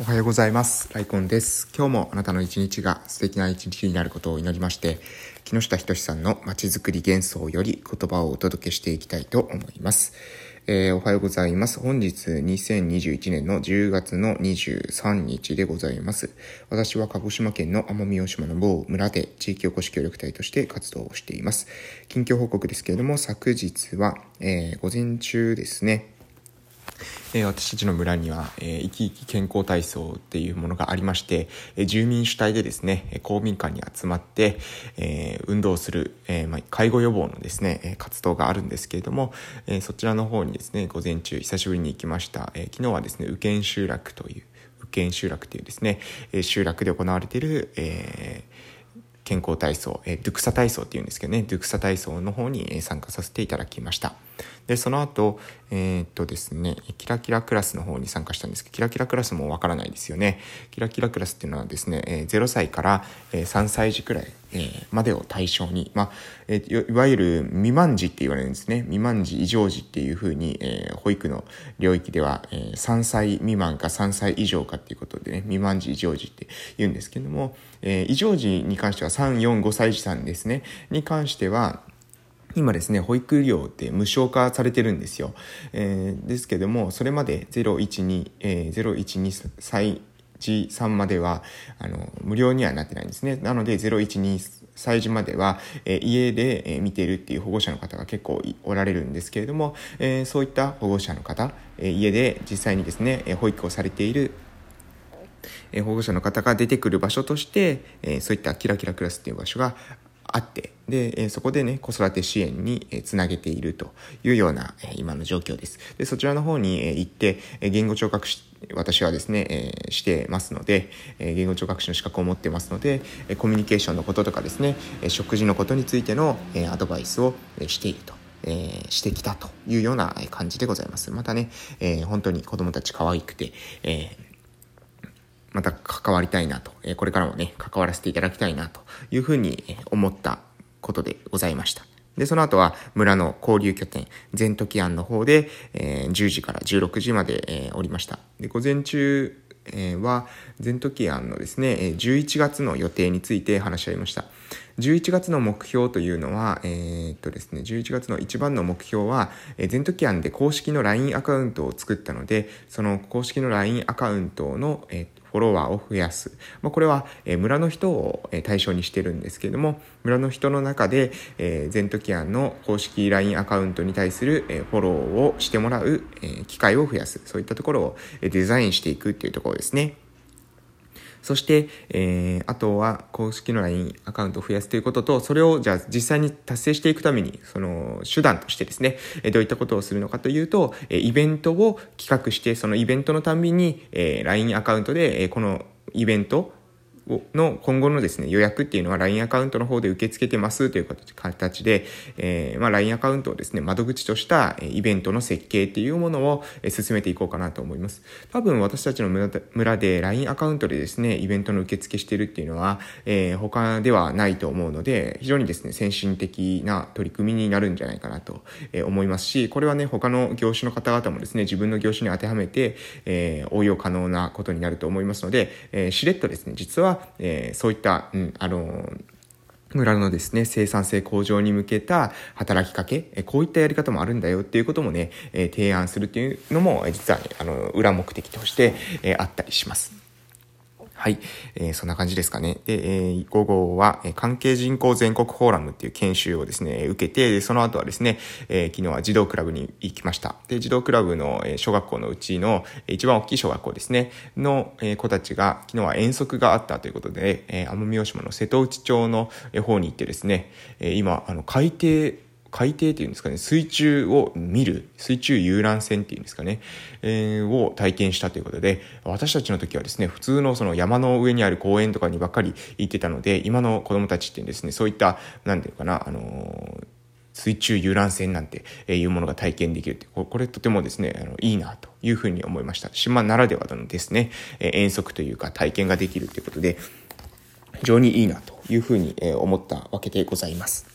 おはようございます。ライコンです。今日もあなたの一日が素敵な一日になることを祈りまして、木下仁さんのまちづくり幻想より言葉をお届けしていきたいと思います。えーおはようございます。本日2021年の10月の23日でございます。私は鹿児島県の奄美大島の某村で地域おこし協力隊として活動をしています。近況報告ですけれども、昨日は、えー午前中ですね、え私たちの村には、えー生き生き健康体操っていうものがありまして、え住民主体でですね、公民館に集まって、えー運動する、えーまあ、介護予防のですね、活動があるんですけれども、えそちらの方にですね、午前中久しぶりに行きました。え昨日はですね、右見集落という、右見集落というですね、集落で行われている、え健康体操、えドゥクサ体操っていうんですけどね、ドゥクサ体操の方に参加させていただきました。で、その後、えーっとですね、キラキラクラスの方に参加したんですけど、キラキラクラスもわからないですよね。キラキラクラスっていうのはですね、えー0歳から3歳児くらい、えーまでを対象に、まあ、えーいいわゆる未満児って言われるんですね。未満児、異常児っていうふうに、えー保育の領域では、えー3歳未満か3歳以上かっていうことでね、未満児、異常児って言うんですけども、えー異常児に関しては3、4、5歳児さんですね、に関しては、今ですね、保育料って無償化されてるんですよ。えーですけども、それまで012、えー、012歳児さんまでは、あの、無料にはなってないんですね。なので、012歳児までは、えー家で、見ているっていう保護者の方が結構おられるんですけれども、えそういった保護者の方、え家で実際にですね、え保育をされている保護者の方が出てくる場所として、そういったキラキラクラスっていう場所があってで、そこでね子育て支援につなげているというような、今の状況ですでそちらの方に、行って、言語聴覚士私はですね、してますので、言語聴覚士の資格を持ってますので、コミュニケーションのこととかですね、食事のことについての、アドバイスをしていると。えしてきたというような感じでございます。またね、え本当に子供たち可愛くて、えーまた関わりたいなと、えこれからもね、関わらせていただきたいなというふうに思ったことでございました。で、その後は村の交流拠点、全時庵の方で、え10時から16時まで、えおりました。で、午前中、えは全時庵のですね、11月の予定について話し合いました。11月の目標というのは、えーっとですね、11月の一番の目標は、えー、全時案で公式の LINE アカウントを作ったので、その公式の LINE アカウントの、えーフォロワーを増やす。まあ、これは、え村の人を対象にしてるんですけれども、村の人の中で、えー、全時案の公式 LINE アカウントに対する、えフォローをしてもらう、え機会を増やす。そういったところをデザインしていくっていうところですね。そして、えーあとは公式の LINE アカウントを増やすということと、それをじゃあ実際に達成していくために、その手段としてですね、えどういったことをするのかというと、えイベントを企画して、そのイベントのたんびに、えー LINE アカウントで、えこのイベントの今後のですね、予約っていうのは LINE アカウントの方で受け付けてますという形で、えーまあ、LINE アカウントをですね、窓口としたイベントの設計っていうものを進めていこうかなと思います。多分私たちの村で LINE アカウントでですね、イベントの受付してるっていうのは、えー他ではないと思うので、非常にですね、先進的な取り組みになるんじゃないかなと思いますし、これはね、他の業種の方々もですね、自分の業種に当てはめて、えー応用可能なことになると思いますので、えしれっとですね、実は、えーそういった、うん、あのー村のですね、生産性向上に向けた働きかけ、こういったやり方もあるんだよっていうこともね、提案するっていうのも、実は、あの、裏目的として、あったりします。はい、えーそんな感じですかね。で、えー午後は、えー関係人口全国フォーラムっていう研修をですね、受けて、その後はですね、えー昨日は児童クラブに行きました。で、児童クラブの、えー小学校のうちの、えー一番大きい小学校ですね、の、えー子たちが、昨日は遠足があったということで、えー奄美大島の瀬戸内町の方に行ってですね、えー今、あの、海底、海底っていうんですかね、水中を見る、水中遊覧船っていうんですかね、えーを体験したということで、私たちの時はですね、普通のその山の上にある公園とかにばっかり行ってたので、今の子供たちってですね、そういった、なんていうかな、あのー水中遊覧船なんていうものが体験できるってこれとてもですねあのいいなというふうに思いました。島ならではのですね遠足というか体験ができるということで非常にいいなというふうに思ったわけでございます。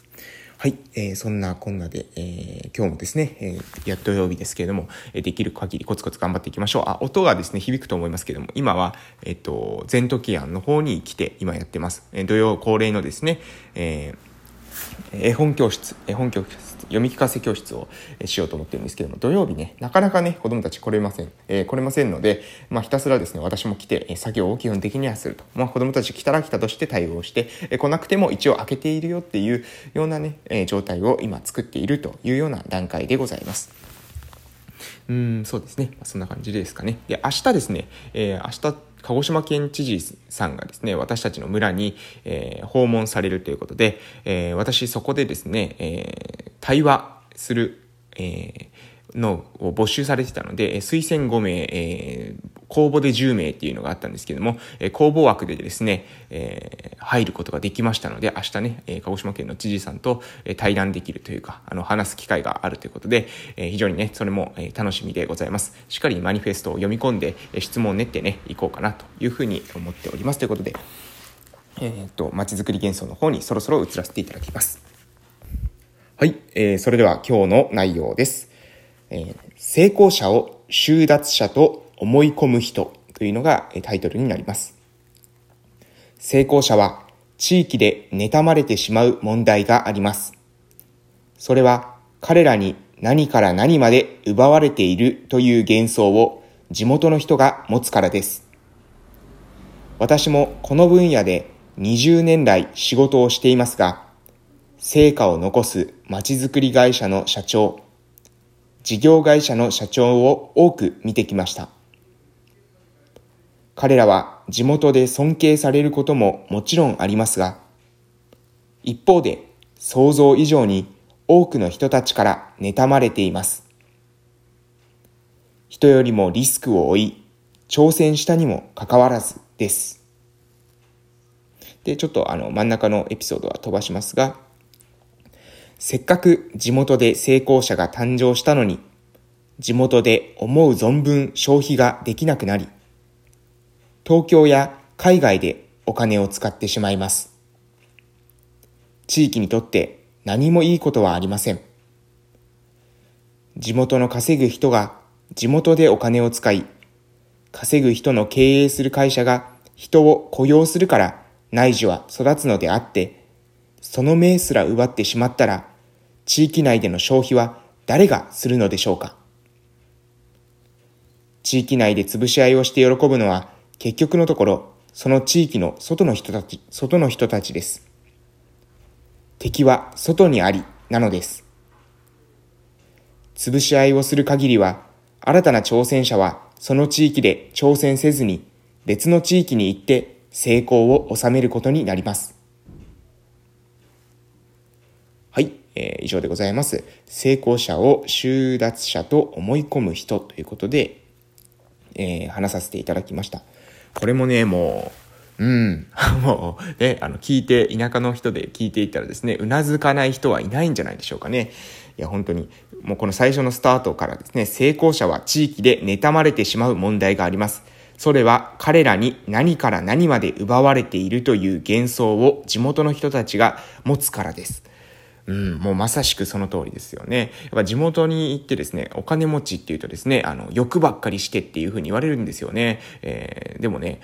はい、えー、そんなこんなで、えー、今日もですね、えー、やっと曜日ですけれども、えー、できる限りコツコツ頑張っていきましょう。あ、音がですね、響くと思いますけれども、今は、えっ、ー、と、ゼントキアンの方に来て、今やってます。えー、土曜恒例のですね、えー、絵本教室、絵本教室、読み聞かせ教室をしようと思ってるんですけども、土曜日ね、なかなかね、子供たち来れません。えー、来れませんので、まあ、ひたすらですね、私も来て、作業を基本的にはすると。まあ、子供たち来たら来たとして対応して、来なくても一応開けているよっていうようなね、え状態を今作っているというような段階でございます。うん、そうですね。そんな感じですかね。で、明日ですね、えー、明日、鹿児島県知事さんがですね、私たちの村に、えー、訪問されるということで、えー、私そこでですね、えー、対話する、えのを募集されてたので、推薦5名、えー、公募で10名っていうのがあったんですけども、えー、公募枠でですね、えー、入ることができましたので、明日ね、えー、鹿児島県の知事さんと、えー、対談できるというか、あの、話す機会があるということで、えー、非常にね、それも、えー、楽しみでございます。しっかりマニフェストを読み込んで、えー、質問を練ってね、いこうかなというふうに思っております。ということで、えー、っと、まちづくり幻想の方にそろそろ移らせていただきます。はい、えー、それでは今日の内容です。えー、成功者を収奪者と思い込む人というのがタイトルになります。成功者は地域で妬まれてしまう問題があります。それは彼らに何から何まで奪われているという幻想を地元の人が持つからです。私もこの分野で20年来仕事をしていますが、成果を残すまちづくり会社の社長、事業会社の社長を多く見てきました。彼らは地元で尊敬されることももちろんありますが、一方で想像以上に多くの人たちから妬まれています。人よりもリスクを負い、挑戦したにもかかわらずです。で、ちょっとあの真ん中のエピソードは飛ばしますが、せっかく地元で成功者が誕生したのに、地元で思う存分消費ができなくなり、東京や海外でお金を使ってしまいます。地域にとって何もいいことはありません。地元の稼ぐ人が地元でお金を使い、稼ぐ人の経営する会社が人を雇用するから内需は育つのであって、その命すら奪ってしまったら、地域内での消費は誰がするのでしょうか地域内で潰し合いをして喜ぶのは、結局のところ、その地域の外の人たち、外の人たちです。敵は外にあり、なのです。潰し合いをする限りは、新たな挑戦者はその地域で挑戦せずに別の地域に行って成功を収めることになります。はいえー、以上でございます。成功者を収奪者と思い込む人ということで、えー、話させていただきました。これもね、もう、うん。もう、ね、あの、聞いて、田舎の人で聞いていったらですね、うなずかない人はいないんじゃないでしょうかね。いや、本当に、もうこの最初のスタートからですね、成功者は地域で妬まれてしまう問題があります。それは彼らに何から何まで奪われているという幻想を地元の人たちが持つからです。うん、もうまさしくその通りですよね。やっぱ地元に行ってですね、お金持ちっていうとですね、あの、欲ばっかりしてっていうふうに言われるんですよね。えー、でもね、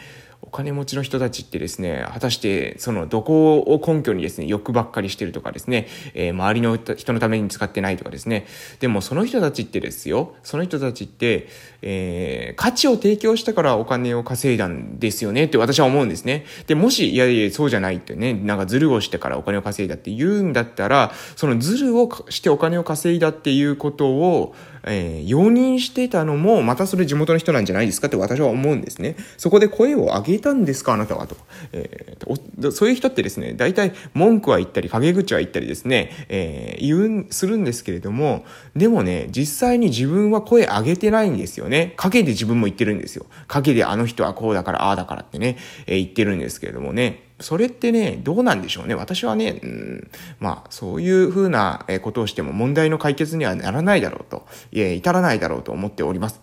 お金持ちの人たちってですね、果たしてそのどこを根拠にですね、欲ばっかりしてるとかですね、えー、周りの人のために使ってないとかですね、でもその人たちってですよ、その人たちって、えー、価値を提供したからお金を稼いだんですよねって私は思うんですね。で、もし、いやいや、そうじゃないってね、なんかズルをしてからお金を稼いだって言うんだったら、そのズルをしてお金を稼いだっていうことを、えー、容認してたのも、またそれ地元の人なんじゃないですかって私は思うんですね。そこで声を上げたんですかあなたはと。えー、そういう人ってですね、大体文句は言ったり、陰口は言ったりですね、えー、言う、するんですけれども、でもね、実際に自分は声上げてないんですよね。陰で自分も言ってるんですよ。陰であの人はこうだから、ああだからってね、えー、言ってるんですけれどもね。それってね、どうなんでしょうね。私はね、うん、まあ、そういうふうなことをしても問題の解決にはならないだろうと、え、至らないだろうと思っております。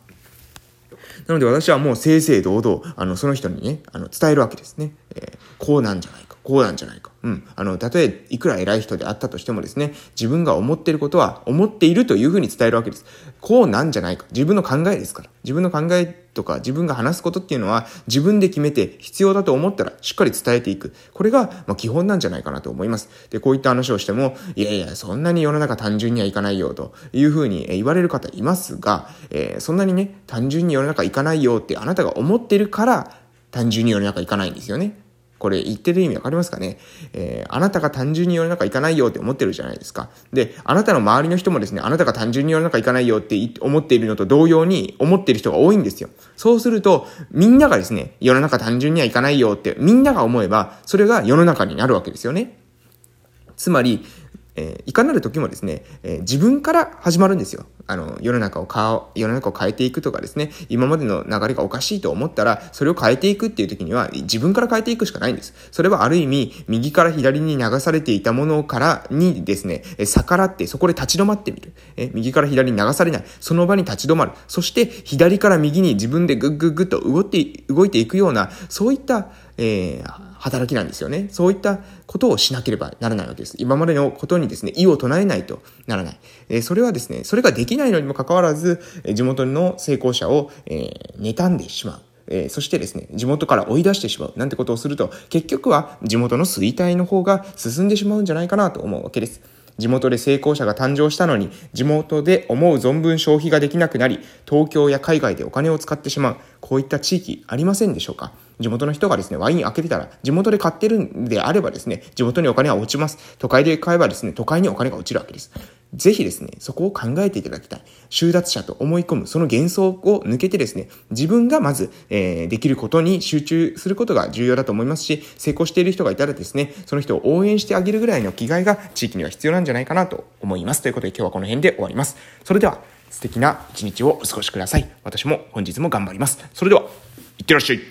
なので私はもう正々堂々、あの、その人にね、あの、伝えるわけですね。えー、こうなんじゃない。こうなんじゃないか。うん。あの、たとえいくら偉い人であったとしてもですね、自分が思っていることは思っているというふうに伝えるわけです。こうなんじゃないか。自分の考えですから。自分の考えとか自分が話すことっていうのは自分で決めて必要だと思ったらしっかり伝えていく。これが、まあ基本なんじゃないかなと思います。で、こういった話をしても、いやいや、そんなに世の中単純にはいかないよというふうに言われる方いますが、えー、そんなにね、単純に世の中いかないよってあなたが思ってるから、単純に世の中いかないんですよね。これ言ってる意味わかりますかね？えー、あなたが単純に世の中行かないよって思ってるじゃないですか。で、あなたの周りの人もですね、あなたが単純に世の中行かないよって思っているのと同様に思っている人が多いんですよ。そうすると、みんながですね、世の中単純には行かないよってみんなが思えば、それが世の中になるわけですよね。つまり、え、いかなる時もですね、え、自分から始まるんですよ。あの、世の中を変世の中を変えていくとかですね、今までの流れがおかしいと思ったら、それを変えていくっていう時には、自分から変えていくしかないんです。それはある意味、右から左に流されていたものからにですね、逆らって、そこで立ち止まってみる。え右から左に流されない。その場に立ち止まる。そして、左から右に自分でグッグッグッと動いて、動いていくような、そういった、えー、働きなんですよね。そういったことをしなければならないわけです。今までのことにですね、意を唱えないとならない。えー、それはですね、それができないのにもかかわらず、地元の成功者を、えー、妬んでしまう。えー、そしてですね、地元から追い出してしまうなんてことをすると、結局は地元の衰退の方が進んでしまうんじゃないかなと思うわけです。地元で成功者が誕生したのに、地元で思う存分消費ができなくなり、東京や海外でお金を使ってしまう、こういった地域ありませんでしょうか？地元の人がですね、ワイン開けてたら、地元で買ってるんであればですね、地元にお金は落ちます。都会で買えばですね、都会にお金が落ちるわけです。ぜひですね、そこを考えていただきたい。収奪者と思い込む、その幻想を抜けてですね、自分がまず、えー、できることに集中することが重要だと思いますし、成功している人がいたらですね、その人を応援してあげるぐらいの気概が地域には必要なんじゃないかなと思います。ということで今日はこの辺で終わります。それでは、素敵な一日をお過ごしください。私も本日も頑張ります。それでは、いってらっしゃい。